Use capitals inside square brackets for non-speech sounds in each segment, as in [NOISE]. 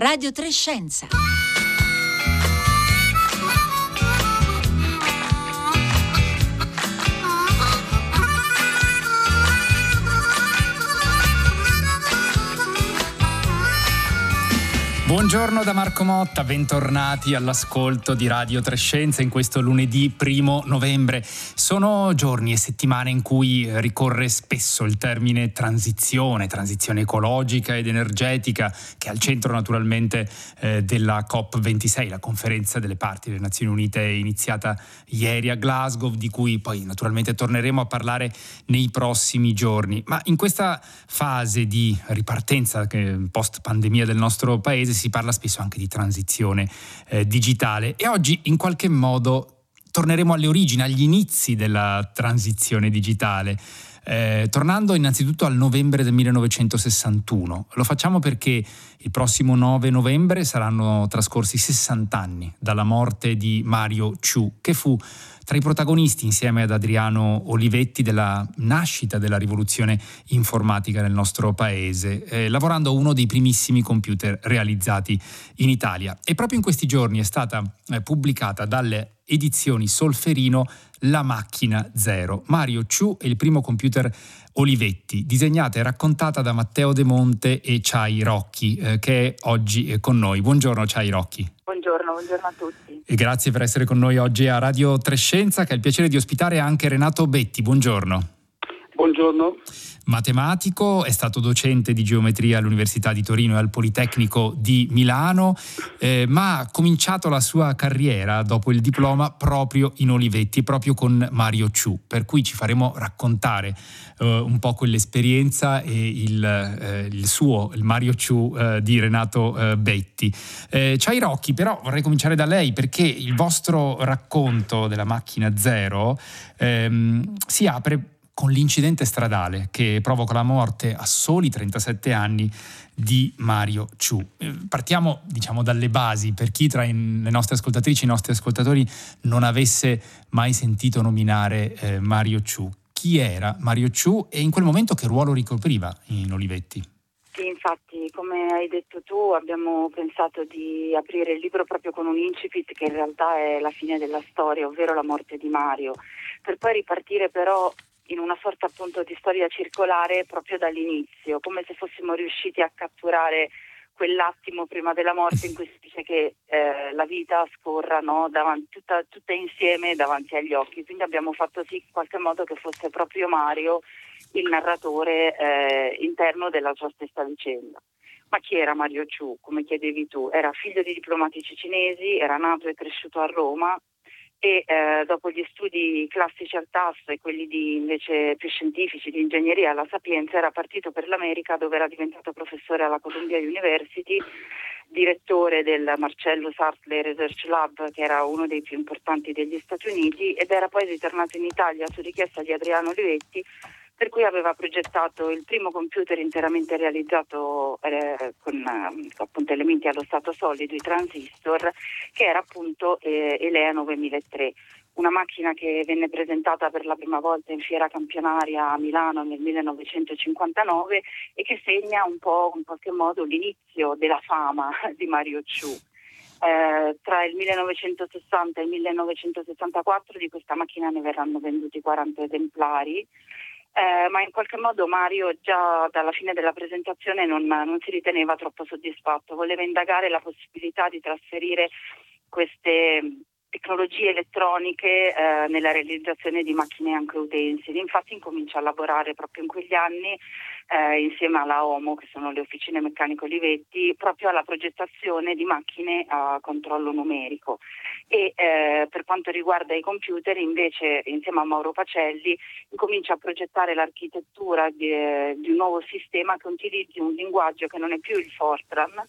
Radio Trescenza. Buongiorno da Marco Motta, bentornati all'ascolto di Radio Trescenza in questo lunedì primo novembre. Sono giorni e settimane in cui ricorre spesso il termine transizione, transizione ecologica ed energetica, che è al centro naturalmente eh, della COP26, la conferenza delle parti delle Nazioni Unite iniziata ieri a Glasgow, di cui poi naturalmente torneremo a parlare nei prossimi giorni. Ma in questa fase di ripartenza post pandemia del nostro paese si parla spesso anche di transizione eh, digitale e oggi in qualche modo torneremo alle origini, agli inizi della transizione digitale. Eh, tornando innanzitutto al novembre del 1961. Lo facciamo perché il prossimo 9 novembre saranno trascorsi 60 anni dalla morte di Mario Chu, che fu tra i protagonisti insieme ad Adriano Olivetti della nascita della rivoluzione informatica nel nostro paese, eh, lavorando a uno dei primissimi computer realizzati in Italia. E proprio in questi giorni è stata eh, pubblicata dalle edizioni Solferino La macchina zero. Mario Ciu è il primo computer Olivetti, disegnata e raccontata da Matteo De Monte e Chai Rocchi, eh, che è oggi eh, con noi. Buongiorno Chai Rocchi. Buongiorno, buongiorno a tutti. E grazie per essere con noi oggi a Radio Trescenza, che ha il piacere di ospitare anche Renato Betti. Buongiorno. Buongiorno matematico, è stato docente di geometria all'Università di Torino e al Politecnico di Milano, eh, ma ha cominciato la sua carriera dopo il diploma proprio in Olivetti, proprio con Mario Ciu, per cui ci faremo raccontare eh, un po' quell'esperienza e il, eh, il suo, il Mario Ciu eh, di Renato eh, Betti. Eh, Ciao Rocchi, però vorrei cominciare da lei perché il vostro racconto della macchina zero ehm, si apre con l'incidente stradale che provoca la morte a soli 37 anni di Mario Ciu. Eh, partiamo diciamo dalle basi per chi tra le nostre ascoltatrici i nostri ascoltatori non avesse mai sentito nominare eh, Mario Ciu. Chi era Mario Ciu e in quel momento che ruolo ricopriva in Olivetti? Sì, infatti, come hai detto tu, abbiamo pensato di aprire il libro proprio con un incipit che in realtà è la fine della storia, ovvero la morte di Mario, per poi ripartire però in una sorta appunto di storia circolare proprio dall'inizio, come se fossimo riusciti a catturare quell'attimo prima della morte in cui si dice che eh, la vita scorra no, davanti, tutta, tutta, insieme davanti agli occhi. Quindi abbiamo fatto sì in qualche modo che fosse proprio Mario il narratore eh, interno della sua stessa vicenda. Ma chi era Mario Chu, come chiedevi tu? Era figlio di diplomatici cinesi, era nato e cresciuto a Roma, e eh, dopo gli studi classici al tasso e quelli di, invece più scientifici di ingegneria alla Sapienza era partito per l'America dove era diventato professore alla Columbia University, direttore del Marcello Sartley Research Lab che era uno dei più importanti degli Stati Uniti ed era poi ritornato in Italia su richiesta di Adriano Olivetti per cui aveva progettato il primo computer interamente realizzato eh, con eh, appunto, elementi allo stato solido, i transistor, che era appunto eh, Elea 9003 una macchina che venne presentata per la prima volta in fiera campionaria a Milano nel 1959 e che segna un po' in qualche modo l'inizio della fama [LAUGHS] di Mario Ciu. Eh, tra il 1960 e il 1964 di questa macchina ne verranno venduti 40 esemplari eh, ma in qualche modo Mario già dalla fine della presentazione non, non, si riteneva troppo soddisfatto, voleva indagare la possibilità di trasferire queste tecnologie elettroniche eh, nella realizzazione di macchine anche utensili. Infatti incomincia a lavorare proprio in quegli anni eh, insieme alla OMO, che sono le officine meccanico Olivetti, proprio alla progettazione di macchine a controllo numerico. E eh, per quanto riguarda i computer, invece, insieme a Mauro Pacelli, incomincia a progettare l'architettura di, eh, di un nuovo sistema che utilizzi un linguaggio che non è più il Fortran,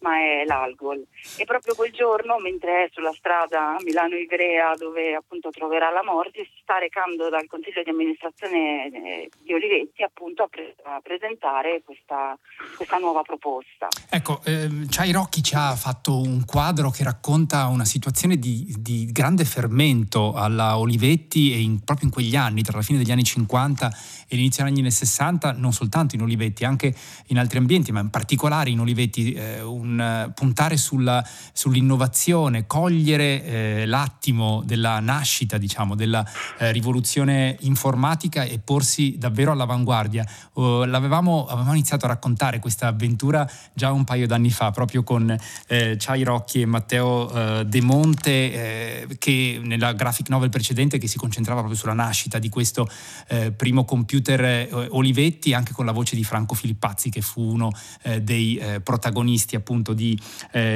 ma è l'Algol. E proprio quel giorno, mentre è sulla strada Milano-Ivrea, dove appunto troverà la morte, si sta recando dal Consiglio di amministrazione eh, di Olivetti appunto a, pre- a presentare questa, questa, nuova proposta. Ecco, ehm, Chai Rocchi ci ha fatto un quadro che racconta una situazione di, di grande fermento alla Olivetti e in, proprio in quegli anni, tra la fine degli anni 50 e l'inizio degli anni 60, non soltanto in Olivetti, anche in altri ambienti, ma in particolare in Olivetti, eh, un un, puntare sulla, sull'innovazione, cogliere eh, l'attimo della nascita, diciamo, della eh, rivoluzione informatica e porsi davvero all'avanguardia. Uh, l'avevamo avevamo iniziato a raccontare questa avventura già un paio d'anni fa, proprio con eh, Chai Rocchi e Matteo eh, De Monte, eh, che nella graphic novel precedente che si concentrava proprio sulla nascita di questo eh, primo computer Olivetti, anche con la voce di Franco Filippazzi, che fu uno dei protagonisti appunto di,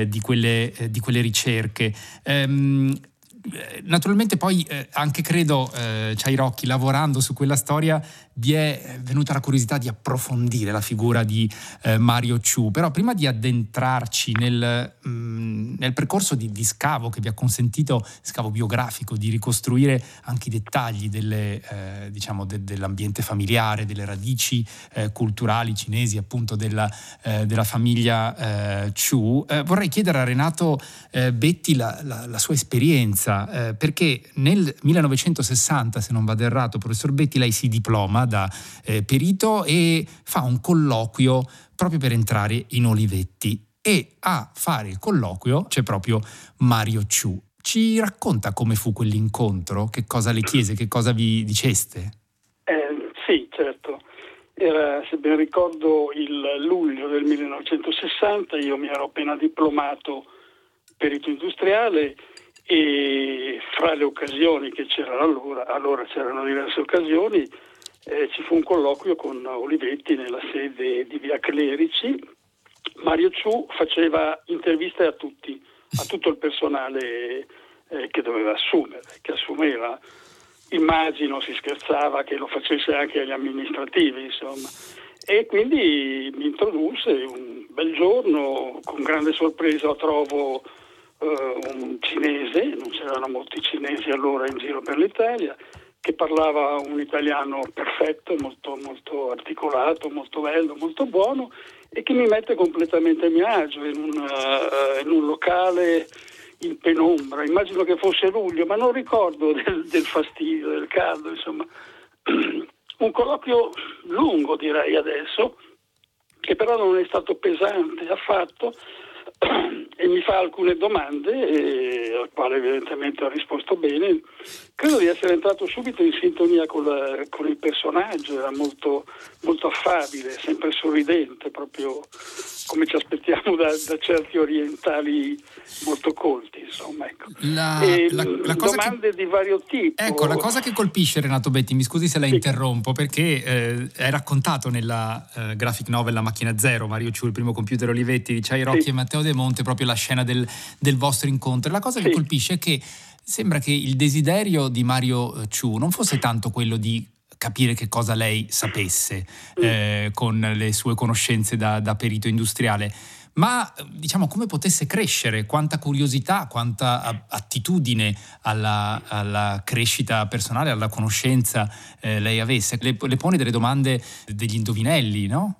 di, quelle, di quelle, ricerche. Ehm, naturalmente poi eh, anche credo eh, Ciairocchi lavorando su quella storia vi è venuta la curiosità di approfondire la figura di eh, Mario Ciu, però prima di addentrarci nel, mh, mm, nel percorso di, di, scavo che vi ha consentito, scavo biografico, di ricostruire anche i dettagli delle, eh, diciamo de, dell'ambiente familiare, delle radici eh, culturali cinesi appunto della, eh, della famiglia Ciu, vorrei chiedere a Renato Betti la, la, la sua esperienza eh, perché nel 1960, se non vado errato, professor Betti, lei si diploma da eh, perito e fa un colloquio proprio per entrare in Olivetti e a fare il colloquio c'è proprio Mario Ciu. Ci racconta come fu quell'incontro? Che cosa le chiese? Che cosa vi diceste? Eh, sì, certo. Era, se ben ricordo, il luglio del 1960, io mi ero appena diplomato perito industriale e fra le occasioni che c'erano allora, allora c'erano diverse occasioni, eh, ci fu un colloquio con Olivetti nella sede di Via Clerici. Mario Ciu faceva interviste a tutti, a tutto il personale eh, che doveva assumere, che assumeva. Immagino si scherzava che lo facesse anche agli amministrativi, insomma. E quindi mi introdusse un bel giorno, con grande sorpresa trovo uh, un cinese, non c'erano molti cinesi allora in giro per l'Italia, che parlava un italiano perfetto, molto, molto articolato, molto bello, molto buono e che mi mette completamente a mio agio in un, uh, in un locale in penombra. Immagino che fosse luglio, ma non ricordo [LAUGHS] del, del fastidio, del caldo, insomma. [CLEARS THROAT] un colloquio lungo direi adesso, che però non è stato pesante affatto, [CLEARS THROAT] e mi fa alcune domande eh, al quale evidentemente ho risposto bene. Credo di essere entrato subito in sintonia con, la, con il personaggio, era molto, molto, affabile, sempre sorridente, proprio come ci aspettiamo da, da certi orientali molto colti. Insomma, ecco. la, la, la domande che, di vario tipo. Ecco, la cosa che colpisce Renato Betti, mi scusi se la sì. interrompo, perché eh, è raccontato nella eh, graphic novel La macchina zero, Mario Ciu, il primo computer Olivetti di Ciai Rocchi sì. e Matteo De Monte, proprio la scena del, del vostro incontro. La cosa sì. che colpisce è che sembra che il desiderio di Mario Ciu non fosse tanto quello di capire che cosa lei sapesse mm. eh, con le sue conoscenze da, da perito industriale, ma diciamo come potesse crescere, quanta curiosità, quanta attitudine alla, alla crescita personale, alla conoscenza eh, lei avesse. Le, le, pone delle domande, degli indovinelli, no?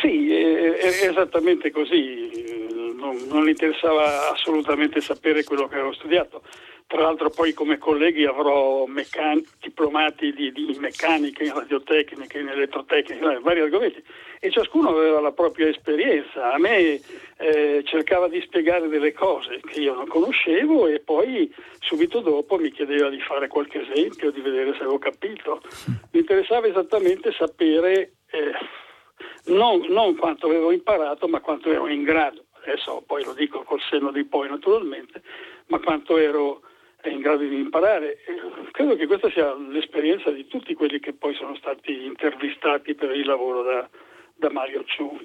Sì, è, è esattamente così. Non, non interessava assolutamente sapere quello che avevo studiato. Tra l'altro poi come colleghi avrò meccan- diplomati di, di, meccanica, in radiotecnica, in elettrotecnica, vari argomenti e ciascuno aveva la propria esperienza. A me eh, cercava di spiegare delle cose che io non conoscevo e poi subito dopo mi chiedeva di fare qualche esempio, di vedere se avevo capito. Mi interessava esattamente sapere eh, non, non quanto avevo imparato ma quanto ero in grado adesso poi lo dico col senno di poi naturalmente, ma quanto ero in grado di imparare. Credo che questa sia l'esperienza di tutti quelli che poi sono stati intervistati per il lavoro da, da Mario Ciu.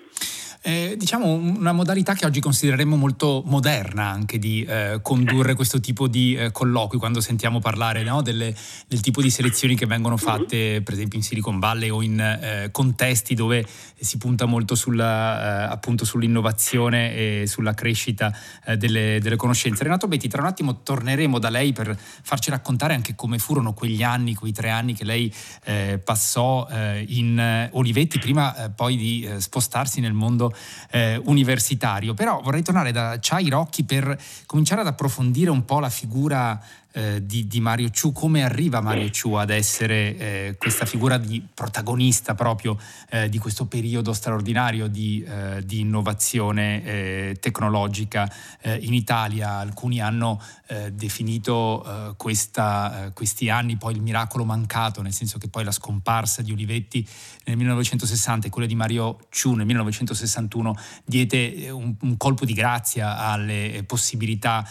Eh, diciamo una modalità che oggi considereremmo molto moderna anche di eh, condurre questo tipo di eh, colloqui quando sentiamo parlare no, delle, del tipo di selezioni che vengono mhm. fatte per esempio in Silicon Valley o in eh, contesti dove si punta molto sulla, eh, appunto sull'innovazione e sulla crescita eh, delle, delle, conoscenze. Renato Betti, tra un attimo torneremo da lei per farci raccontare anche come furono quegli anni, quei tre anni che lei passò in Olivetti prima poi di spostarsi nel mondo eh, universitario. Però vorrei tornare da Chai Rocchi per cominciare ad approfondire un po' la figura eh, di, di, Mario Ciu, come arriva Mario Ciu ad essere eh, questa figura di protagonista proprio eh, di questo periodo straordinario di, eh, di innovazione eh, tecnologica in Italia. Alcuni hanno definito questa, questi anni poi il miracolo mancato, nel senso che poi la scomparsa di Olivetti nel 1960 e quella di Mario Ciu nel 1961 diede un, un colpo di grazia alle possibilità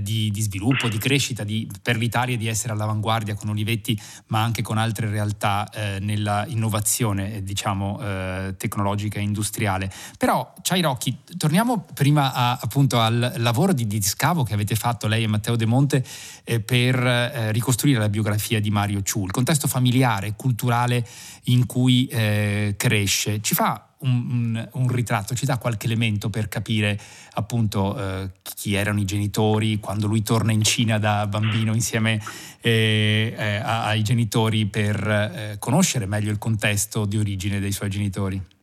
di, di sviluppo, di crescita di, per l'Italia di essere all'avanguardia con Olivetti, ma anche con altre realtà eh, nella innovazione, eh, diciamo, eh, tecnologica e industriale. Però, Ciai Rocchi, torniamo prima a, appunto al lavoro di, di, scavo che avete fatto lei e Matteo De Monte eh, per eh, ricostruire la biografia di Mario Ciù, il contesto familiare, culturale in cui eh, cresce. Ci fa un, un, ritratto, ci dà qualche elemento per capire appunto eh, chi erano i genitori quando lui torna in Cina da bambino insieme eh, eh, ai genitori per eh, conoscere meglio il contesto di origine dei suoi genitori.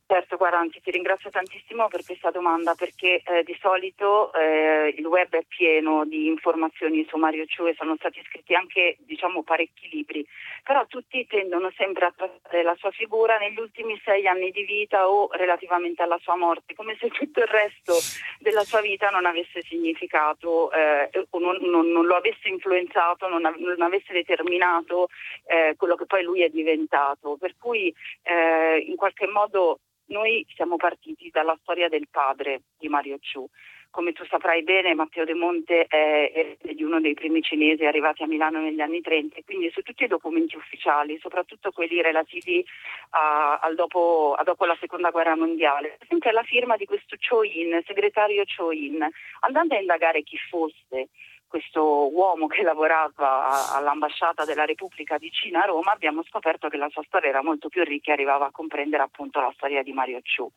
Anzi ti ringrazio tantissimo per questa domanda perché eh, di solito eh, il web è pieno di informazioni su Mario Ciu e sono stati scritti anche diciamo parecchi libri, però tutti tendono sempre a trattare la sua figura negli ultimi sei anni di vita o relativamente alla sua morte, come se tutto il resto della sua vita non avesse significato eh, o non, non, non, lo avesse influenzato, non, non avesse determinato eh, quello che poi lui è diventato. Per cui eh, in qualche modo noi siamo partiti dalla storia del padre di Mario Ciu. Come tu saprai bene, Matteo De Monte è, uno dei primi cinesi arrivati a Milano negli anni 30 quindi su tutti i documenti ufficiali, soprattutto quelli relativi a, a, dopo, a dopo, la seconda guerra mondiale, sempre la firma di questo Cho In, segretario Cho In, andando a indagare chi fosse questo uomo che lavorava all'ambasciata della Repubblica di Cina a Roma, abbiamo scoperto che la sua storia era molto più ricca e arrivava a comprendere appunto la storia di Mario Ciu.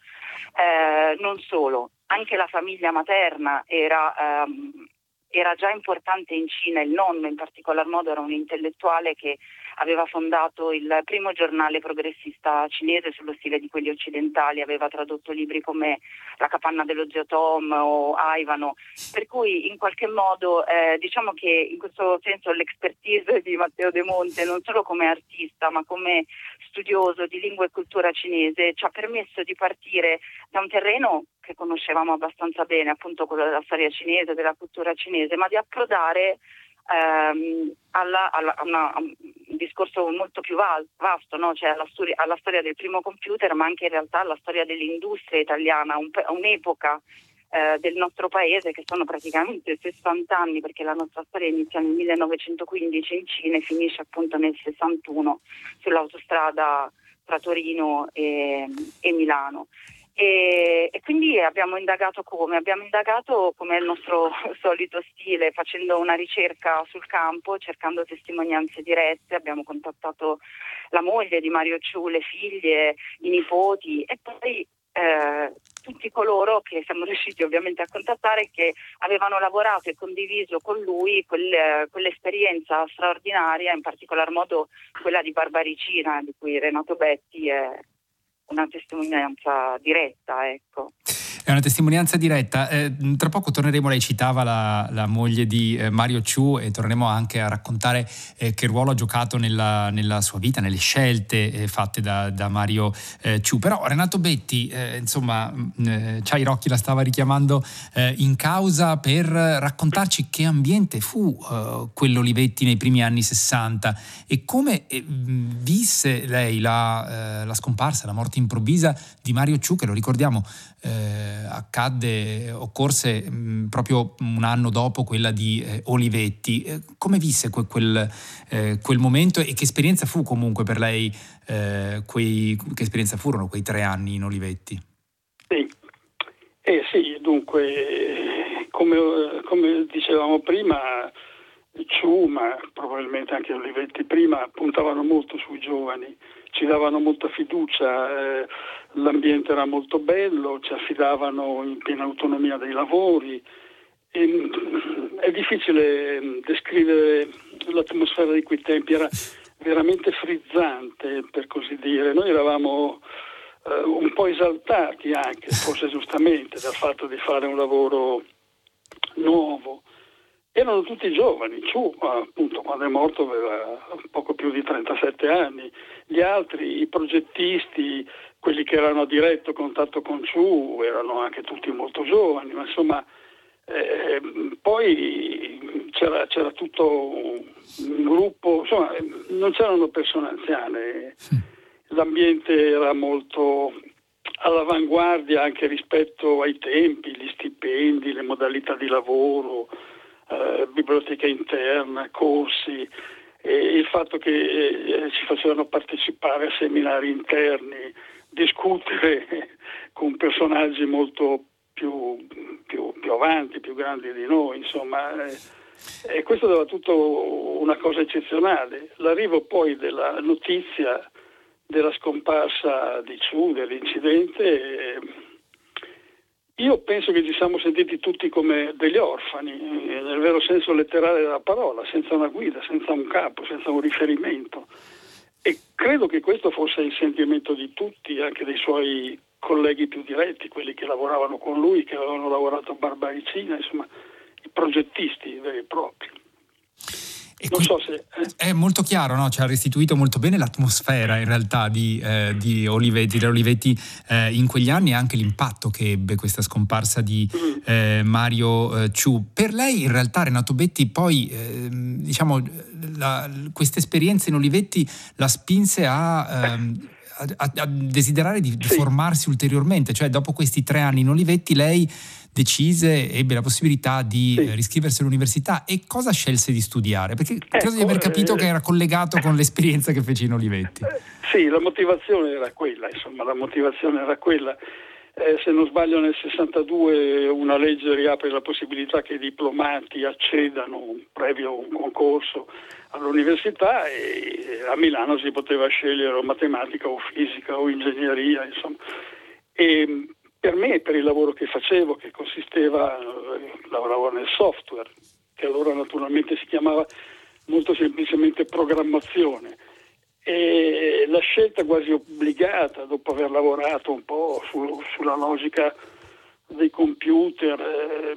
Eh, non solo, anche la famiglia materna era, ehm, era già importante in Cina, il nonno in particolar modo era un intellettuale che aveva fondato il primo giornale progressista cinese sullo stile di quelli occidentali, aveva tradotto libri come La capanna dello zio Tom o Aivano, per cui in qualche modo eh, diciamo che in questo senso l'expertise di Matteo De Monte, non solo come artista ma come studioso di lingua e cultura cinese, ci ha permesso di partire da un terreno che conoscevamo abbastanza bene, appunto quello della storia cinese, della cultura cinese, ma di approdare ehm, alla, alla, una, a, un discorso molto più vasto, no? cioè alla, storia, alla, storia, del primo computer, ma anche in realtà alla storia dell'industria italiana, un, un'epoca eh, del nostro paese che sono praticamente 60 anni perché la nostra storia inizia nel 1915 in Cina e finisce appunto nel 61 sull'autostrada tra Torino e, e Milano. E, e, quindi abbiamo indagato come? Abbiamo indagato come è il nostro [LAUGHS] solito stile, facendo una ricerca sul campo, cercando testimonianze dirette, abbiamo contattato la moglie di Mario Ciu, le figlie, i nipoti e poi eh, tutti coloro che siamo [LAUGHS] riusciti ovviamente a contattare che avevano lavorato e condiviso con lui quel, quell'esperienza straordinaria, in particolar modo quella di Barbaricina, di cui Renato Betti è una testimonianza diretta. Ecco. È una testimonianza diretta. Eh, tra poco torneremo, lei citava la, la moglie di eh, Mario Ciu e torneremo anche a raccontare eh, che ruolo ha giocato nella, nella, sua vita, nelle scelte eh, fatte da, da Mario eh, Ciu. Però Renato Betti, eh, insomma, eh, Ciai Rocchi la stava richiamando in causa per raccontarci che ambiente fu quello Olivetti nei primi anni 60 e come visse lei la, la scomparsa, la morte improvvisa di Mario Ciu, che lo ricordiamo eh, accadde, occorse mh, mm, proprio un anno dopo quella di eh, Olivetti. Eh, come visse que- quel, eh, quel, momento e che esperienza fu comunque per lei, eh, quei, che esperienza furono quei tre anni in Olivetti? Sì, eh, sì dunque, come, come dicevamo prima, Ciu, ma probabilmente anche Olivetti prima, puntavano molto sui giovani, ci davano molta fiducia, eh, l'ambiente era molto bello, ci affidavano in piena autonomia dei lavori. E, mm, è difficile mm, descrivere l'atmosfera di quei tempi, era veramente frizzante per così dire. Noi eravamo eh, un po' esaltati anche, forse giustamente, dal fatto di fare un lavoro nuovo erano tutti giovani, Ciu appunto quando è morto aveva poco più di 37 anni, gli altri, i progettisti, quelli che erano a diretto contatto con Ciu erano anche tutti molto giovani, ma insomma eh, poi c'era, c'era, tutto un gruppo, insomma non c'erano persone anziane, l'ambiente era molto all'avanguardia anche rispetto ai tempi, gli stipendi, le modalità di lavoro, eh, biblioteca interna, corsi, e il fatto che eh, ci facevano partecipare a seminari interni, discutere [LAUGHS] con personaggi molto più, più, più avanti, più grandi di noi, insomma. Eh, e questo dava tutto una cosa eccezionale. L'arrivo poi della notizia della scomparsa di Ciu, dell'incidente, eh, io penso che ci siamo sentiti tutti come degli orfani, eh, nel vero senso letterale della parola, senza una guida, senza un capo, senza un riferimento. E credo che questo fosse il sentimento di tutti, anche dei suoi colleghi più diretti, quelli che lavoravano con lui, che avevano lavorato a Barbaricina, insomma, i progettisti veri e propri. E non so se... È molto chiaro, no? ci ha restituito molto bene l'atmosfera in realtà di, eh, di Olivetti, di Olivetti eh, in quegli anni e anche l'impatto che ebbe questa scomparsa di mm. eh, Mario eh, Ciu. Per lei in realtà Renato Betti poi, ehm, diciamo, questa esperienza in Olivetti la spinse a... Ehm, a, a, desiderare di, di sì. formarsi ulteriormente, cioè dopo questi tre anni in Olivetti lei decise, ebbe la possibilità di sì. riscriversi all'università e cosa scelse di studiare? Perché ecco, credo di aver capito eh, che era collegato con l'esperienza che fece in Olivetti. Eh, sì, la motivazione era quella, insomma, la motivazione era quella. Eh, se non sbaglio nel 62 una legge riapre la possibilità che i diplomati accedano previo un concorso all'università e a Milano si poteva scegliere o matematica o fisica o ingegneria, insomma. E per me per il lavoro che facevo, che consisteva, eh, lavoravo nel software, che allora naturalmente si chiamava molto semplicemente programmazione. E la scelta quasi obbligata, dopo aver lavorato un po' su, sulla logica dei computer, eh,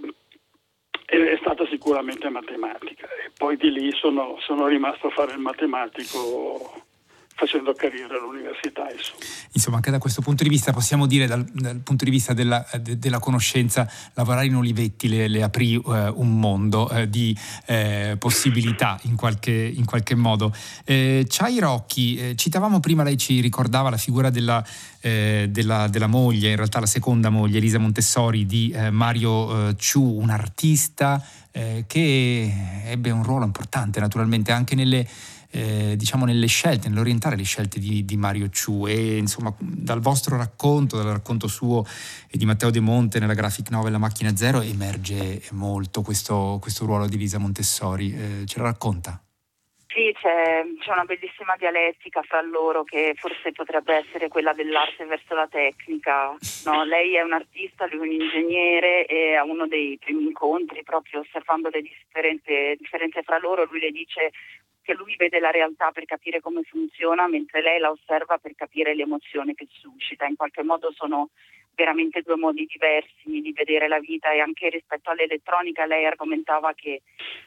è stata sicuramente matematica. E poi di lì sono, sono rimasto a fare il matematico facendo carriera all'università. Insomma. insomma. anche da questo punto di vista possiamo dire, dal, dal punto di vista della, de, della conoscenza, lavorare in Olivetti le, le aprì uh, un mondo uh, di uh, possibilità in qualche, in qualche modo. Eh, Rocchi, citavamo prima, lei ci ricordava la figura della, della, della, moglie, in realtà la seconda moglie, Elisa Montessori, di Mario Ciu, un artista che ebbe un ruolo importante naturalmente anche nelle eh, diciamo nelle scelte, nell'orientare le scelte di, di, Mario Ciu e insomma dal vostro racconto, dal racconto suo e di Matteo De Monte nella graphic novel La macchina zero emerge molto questo, questo ruolo di Lisa Montessori, eh, ce la racconta? Sì, c'è, c'è, una bellissima dialettica fra loro che forse potrebbe essere quella dell'arte verso la tecnica. No, [LAUGHS] lei è un artista, lui è un ingegnere e a uno dei primi incontri, proprio osservando le differenze, differenze fra loro, lui le dice che lui vede la realtà per capire come funziona, mentre lei la osserva per capire l'emozione che suscita. In qualche modo sono veramente due modi diversi di vedere la vita e anche rispetto all'elettronica lei argomentava che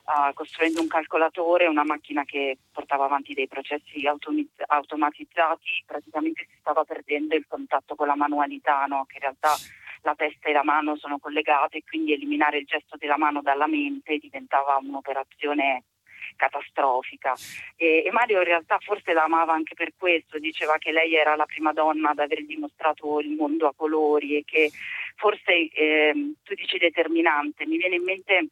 uh, costruendo un calcolatore, una macchina che portava avanti dei processi automiz- automatizzati, praticamente si stava perdendo il contatto con la manualità, no? che in realtà la testa e la mano sono collegate e quindi eliminare il gesto della mano dalla mente diventava un'operazione catastrofica. E, e, Mario in realtà forse la amava anche per questo, diceva che lei era la prima donna ad aver dimostrato il mondo a colori e che forse eh, tu dici determinante, mi viene in mente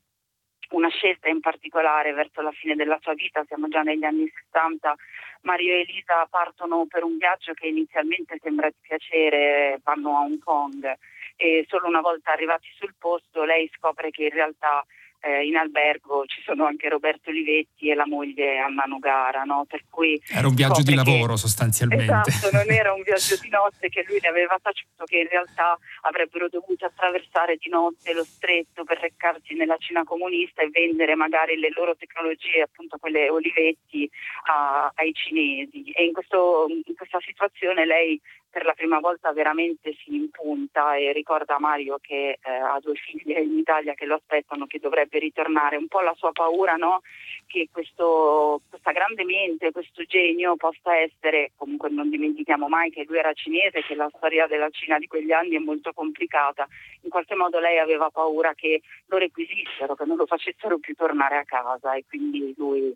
una scelta in particolare verso la fine della sua vita, siamo già negli anni 60, Mario e Elisa partono per un viaggio che inizialmente sembra di piacere, vanno a Hong Kong e solo una volta arrivati sul posto lei scopre che in realtà eh, in albergo ci sono anche Roberto Olivetti e la moglie Anna Nogara, no? per cui era un viaggio di lavoro che, sostanzialmente. Esatto, non era un viaggio [LAUGHS] di notte che lui ne aveva taciuto, che in realtà avrebbero dovuto attraversare di notte lo stretto per recarsi nella Cina comunista e vendere magari le loro tecnologie, appunto quelle Olivetti, a, ai cinesi. E in, questo, in questa situazione lei per la prima volta veramente si impunta e ricorda Mario che eh, ha due figlie in Italia che lo aspettano, che dovrebbe ritornare, un po' la sua paura no? che questo, questa grande mente, questo genio possa essere, comunque non dimentichiamo mai che lui era cinese, che la storia della Cina di quegli anni è molto complicata, in qualche modo lei aveva paura che lo requisissero, che non lo facessero più tornare a casa e quindi lui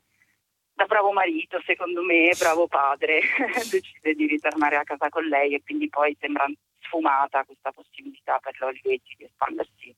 da bravo marito, secondo me, bravo padre, [LAUGHS] decide di ritornare a casa con lei e quindi poi sembra sfumata questa possibilità per l'Olivetti di espandersi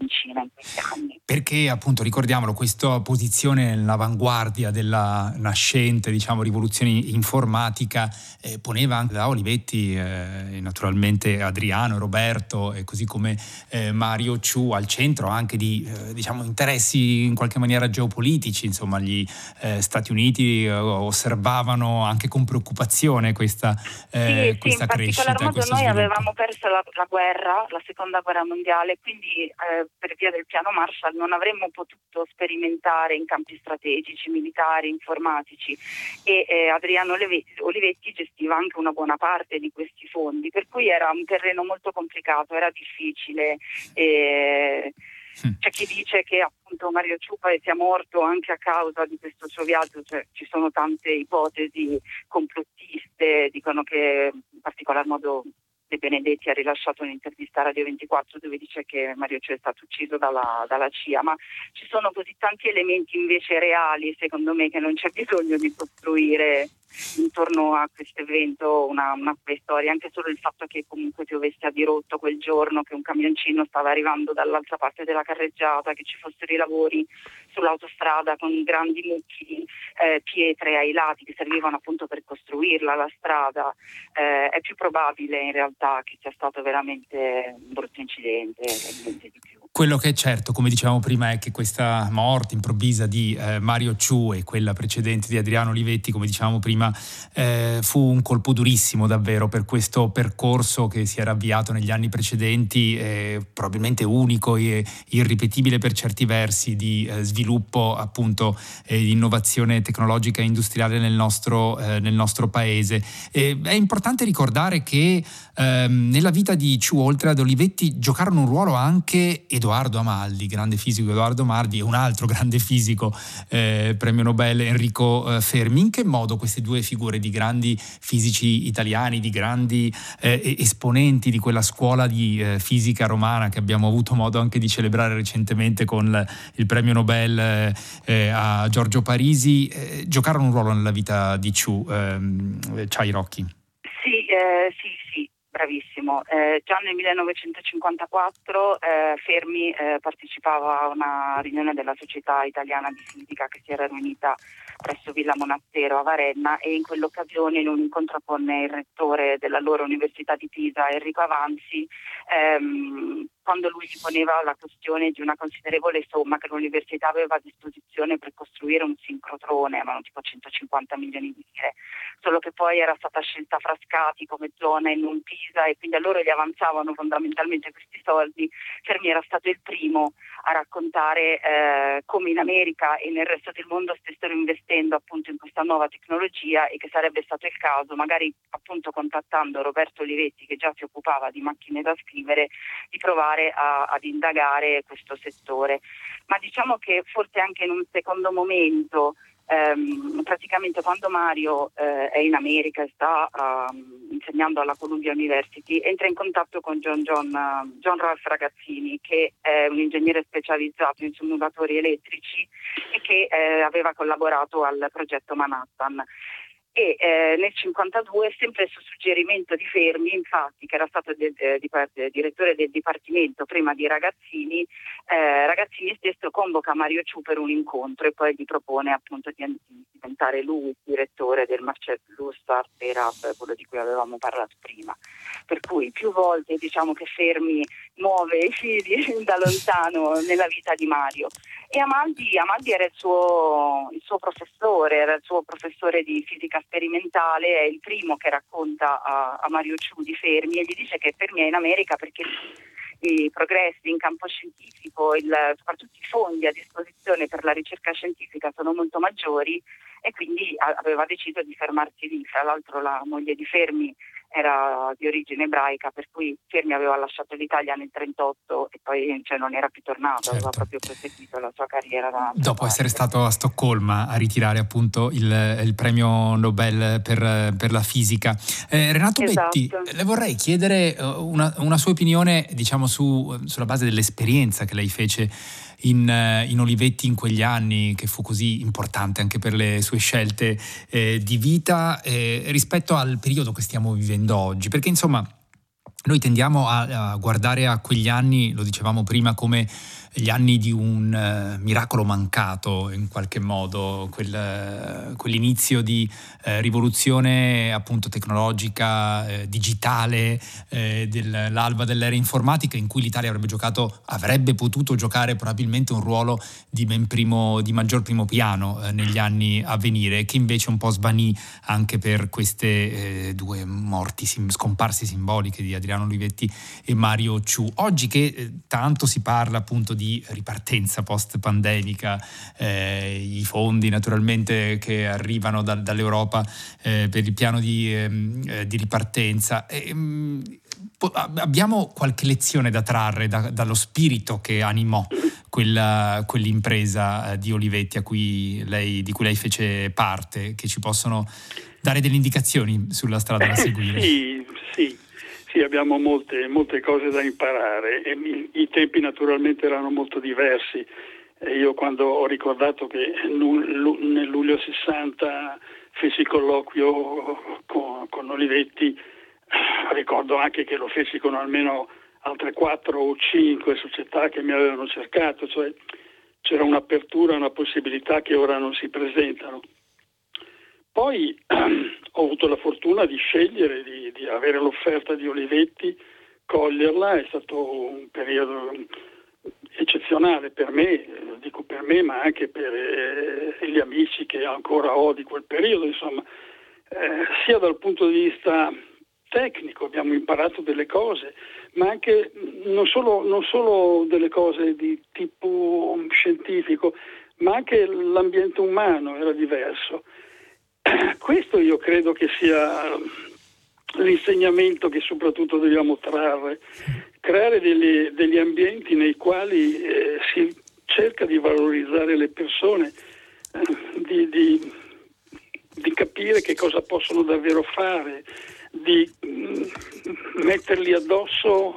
in Cina in questi anni. Perché appunto ricordiamolo, questa posizione nell'avanguardia della nascente diciamo, rivoluzione informatica eh, poneva anche da Olivetti eh, naturalmente Adriano, Roberto e così come eh, Mario Ciu al centro anche di eh, diciamo, interessi in qualche maniera geopolitici, insomma gli eh, Stati Uniti eh, osservavano anche con preoccupazione questa, sì, questa sì, crescita. In particolar modo noi sviluppo. avevamo perso la, la, guerra, la seconda guerra mondiale, quindi per via del piano Marshall non avremmo potuto sperimentare in campi strategici, militari, informatici e eh, Adriano Olivetti gestiva anche una buona parte di questi fondi, per cui era un terreno molto complicato, era difficile. Eh, c'è chi dice che appunto Mario Ciupa sia morto anche a causa di questo suo viaggio, cioè, ci sono tante ipotesi complottiste, dicono che in particolar modo De Benedetti ha rilasciato un'intervista a Radio 24 dove dice che Mario Cio è stato ucciso dalla, dalla, CIA, ma ci sono così tanti elementi invece reali, secondo me, che non c'è bisogno di costruire intorno a questo evento una, una storia, anche solo il fatto che comunque piovesse a dirotto quel giorno, che un camioncino stava arrivando dall'altra parte della carreggiata, che ci fossero i lavori sull'autostrada con grandi mucchi eh, pietre ai lati che servivano appunto per costruirla la strada, eh, è più probabile in realtà che sia stato veramente un brutto incidente e niente di più. Quello che è certo, come dicevamo prima, è che questa morte improvvisa di eh, Mario Ciu e quella precedente di Adriano Olivetti, come dicevamo prima, eh, fu un colpo durissimo davvero per questo percorso che si era avviato negli anni precedenti, eh, probabilmente unico e irripetibile per certi versi di eh, sviluppo appunto e di innovazione tecnologica e industriale nel nostro, eh, nel nostro paese. è importante ricordare che ehm, nella vita di Ciu, oltre ad Olivetti, giocarono un ruolo anche Edoardo Amaldi, grande fisico Edoardo Amaldi, e un altro [LAUGHS] grande fisico, eh, premio Nobel Enrico eh, Fermi. In che modo queste due figure di grandi fisici italiani, di grandi eh, esponenti di quella scuola di eh, fisica romana che abbiamo avuto modo anche di celebrare recentemente con il premio Nobel eh, eh, a Giorgio Parisi, giocarono un ruolo nella vita di Ciu, ehm, Ciai Rocchi? Sì, sì, sì, Bravissimo. Eh, già nel 1954 eh, Fermi eh, partecipava a una riunione della Società Italiana di Fisica che si era riunita presso Villa Monastero a Varenna e in quell'occasione in un incontro con il rettore dell'allora Università di Pisa, Enrico Avanzi, ehm, quando lui si poneva la questione di una considerevole somma che l'università aveva a disposizione per costruire un sincrotrone, erano tipo 150 milioni di lire, solo che poi era stata scelta Frascati come zona e non Pisa e quindi a loro gli avanzavano fondamentalmente questi soldi. Fermi era stato il primo a raccontare eh, come in America e nel resto del mondo stessero investendo appunto in questa nuova tecnologia e che sarebbe stato il caso, magari appunto contattando Roberto Olivetti che già si occupava di macchine da scrivere, di provare provare a, ad indagare questo settore. Ma diciamo che forse anche in un secondo momento Um, praticamente quando Mario uh, è in America e sta uh, insegnando alla Columbia University entra in contatto con John, John, John Ralph Ragazzini che è un ingegnere specializzato in simulatori elettrici e che eh, aveva collaborato al progetto Manhattan e eh, nel 1952, sempre su suggerimento di Fermi, infatti, che era stato de- de- de- direttore del Dipartimento prima di Ragazzini, eh, Ragazzini stesso convoca Mario Ciu per un incontro e poi gli propone appunto di, di diventare lui direttore del Marcellus Art Lab, quello di cui avevamo parlato prima. Per cui più volte diciamo che Fermi muove i fili [LAUGHS] da lontano nella vita di Mario. E Amaldi, Amaldi era il suo, il suo, professore, era il suo professore di fisica sperimentale, è il primo che racconta a, a Mario Ciu di Fermi e gli dice che Fermi è in America perché i progressi in campo scientifico, il, soprattutto i fondi a disposizione per la ricerca scientifica sono molto maggiori e quindi aveva deciso di fermarsi lì. Fra l'altro la moglie di Fermi era di origine ebraica, per cui Fermi aveva lasciato l'Italia nel 1938 e poi cioè, non era più tornato, certo. aveva proprio proseguito la sua carriera. Da Dopo parte. essere stato a Stoccolma a ritirare appunto il, il premio Nobel per, per la fisica. Eh, Renato esatto. Betti, le vorrei chiedere eh, una, una sua opinione diciamo su, sulla base dell'esperienza che lei fece in, eh, in, Olivetti in quegli anni, che fu così importante anche per le sue scelte eh, di vita, eh, rispetto al periodo che stiamo vivendo oggi. Perché insomma noi tendiamo a, a guardare a quegli anni, lo dicevamo prima, come gli anni di un uh, miracolo mancato in qualche modo, quel, uh, quell'inizio di uh, rivoluzione appunto tecnologica, digitale, dell'alba dell'era informatica in cui l'Italia avrebbe giocato, avrebbe potuto giocare probabilmente un ruolo di, primo, di maggior primo piano negli anni a venire, che invece un po' svanì anche per queste due morti, sim- scomparse simboliche di Adriano Olivetti e Mario Ciu. Oggi che tanto si parla appunto di ripartenza post-pandemica, eh, i fondi naturalmente che arrivano da, dall'Europa eh, per il piano di, ehm, eh, di ripartenza. Ehm, abbiamo qualche lezione da trarre da, dallo spirito che animò quella, quell'impresa eh, di Olivetti cui lei, di cui lei fece parte, che ci possono dare delle indicazioni sulla strada da seguire? sì, sì. Sì, abbiamo molte, molte cose da imparare e i, i tempi naturalmente erano molto diversi. E io quando ho ricordato che nel luglio 60 feci colloquio con, con Olivetti, ricordo anche che lo feci con almeno altre quattro o cinque società che mi avevano cercato, cioè c'era un'apertura, una possibilità che ora non si presentano. Poi [CLEARS THROAT] ho avuto la fortuna di scegliere, di, di, avere l'offerta di Olivetti, coglierla, è stato un periodo eccezionale per me, dico per me, ma anche per eh, gli amici che ancora ho di quel periodo, insomma, eh, sia dal punto di vista tecnico abbiamo imparato delle cose, ma anche non solo, non solo delle cose di tipo scientifico, ma anche l'ambiente umano era diverso. Questo io credo che sia l'insegnamento che soprattutto dobbiamo trarre, creare degli, degli ambienti nei quali eh, si cerca di valorizzare le persone, eh, di, di, di, capire che cosa possono davvero fare, di mh, mm, metterli addosso,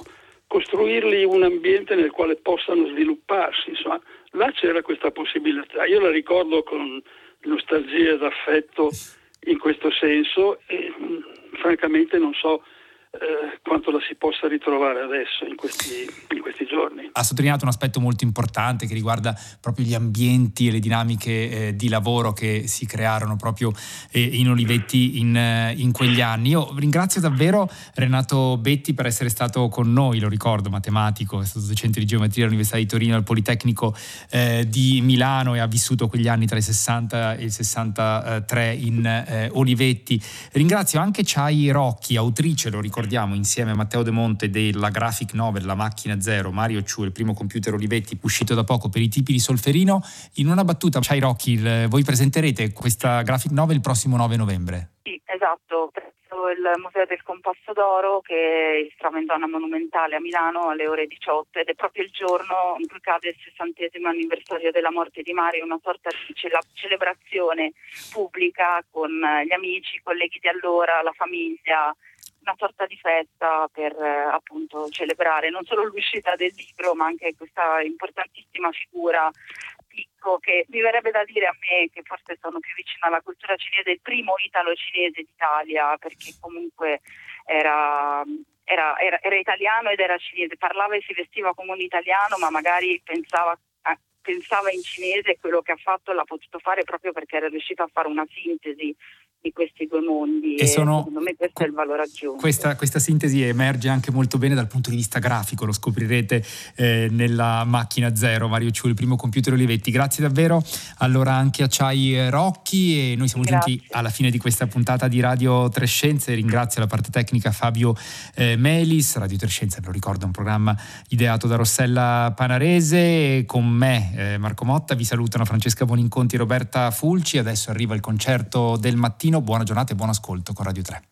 costruirgli un ambiente nel quale possano svilupparsi. Insomma, là c'era questa possibilità. Io la ricordo con nostalgia ed affetto in questo senso e francamente non so eh, quanto la si possa ritrovare adesso in questi, in questi, giorni. Ha sottolineato un aspetto molto importante che riguarda proprio gli ambienti e le dinamiche eh, di lavoro che si crearono proprio eh, in Olivetti in, eh, in, quegli anni. Io ringrazio davvero Renato Betti per essere stato con noi, lo ricordo, matematico, è stato docente di geometria all'Università di Torino al Politecnico eh, di Milano e ha vissuto quegli anni tra il 60 e il 63 in Olivetti. Ringrazio anche Chai Rocchi, autrice, lo ricordo ricordiamo insieme a Matteo De Monte della graphic novel La macchina zero, Mario Ciu, il primo computer Olivetti uscito da poco per i tipi di Solferino. In una battuta, Chai Rocchi, voi presenterete questa graphic novel il prossimo 9 novembre. Sì, esatto, presso il Museo del Compasso d'Oro che trova in zona monumentale a Milano alle ore 18 ed è proprio il giorno in cui cade il sessantesimo anniversario della morte di Mario, una sorta di celebrazione pubblica con gli amici, i colleghi di allora, la famiglia, una sorta di festa per eh, appunto celebrare non solo l'uscita del libro ma anche questa importantissima figura Picco che mi verrebbe da dire a me che forse sono più vicina alla cultura cinese, il primo italo-cinese d'Italia perché comunque era era, era, era, italiano ed era cinese, parlava e si vestiva come un italiano, ma magari pensava, pensava in cinese e quello che ha fatto l'ha potuto fare proprio perché era riuscito a fare una sintesi di questi due mondi e, e sono, secondo me questo è il valore aggiunto. Questa, questa, sintesi emerge anche molto bene dal punto di vista grafico, lo scoprirete eh, nella macchina zero, Mario Ciu, il primo computer Olivetti. Grazie davvero allora anche a Ciai Rocchi e noi siamo Grazie. giunti alla fine di questa puntata di Radio Trescenze, ringrazio la parte tecnica Fabio eh, Melis, Radio Trescenze ve lo ricordo è un programma ideato da Rossella Panarese, con me eh, Marco Motta, vi salutano Francesca Boninconti e Roberta Fulci, adesso arriva il concerto del mattino buona giornata e buon ascolto con Radio 3.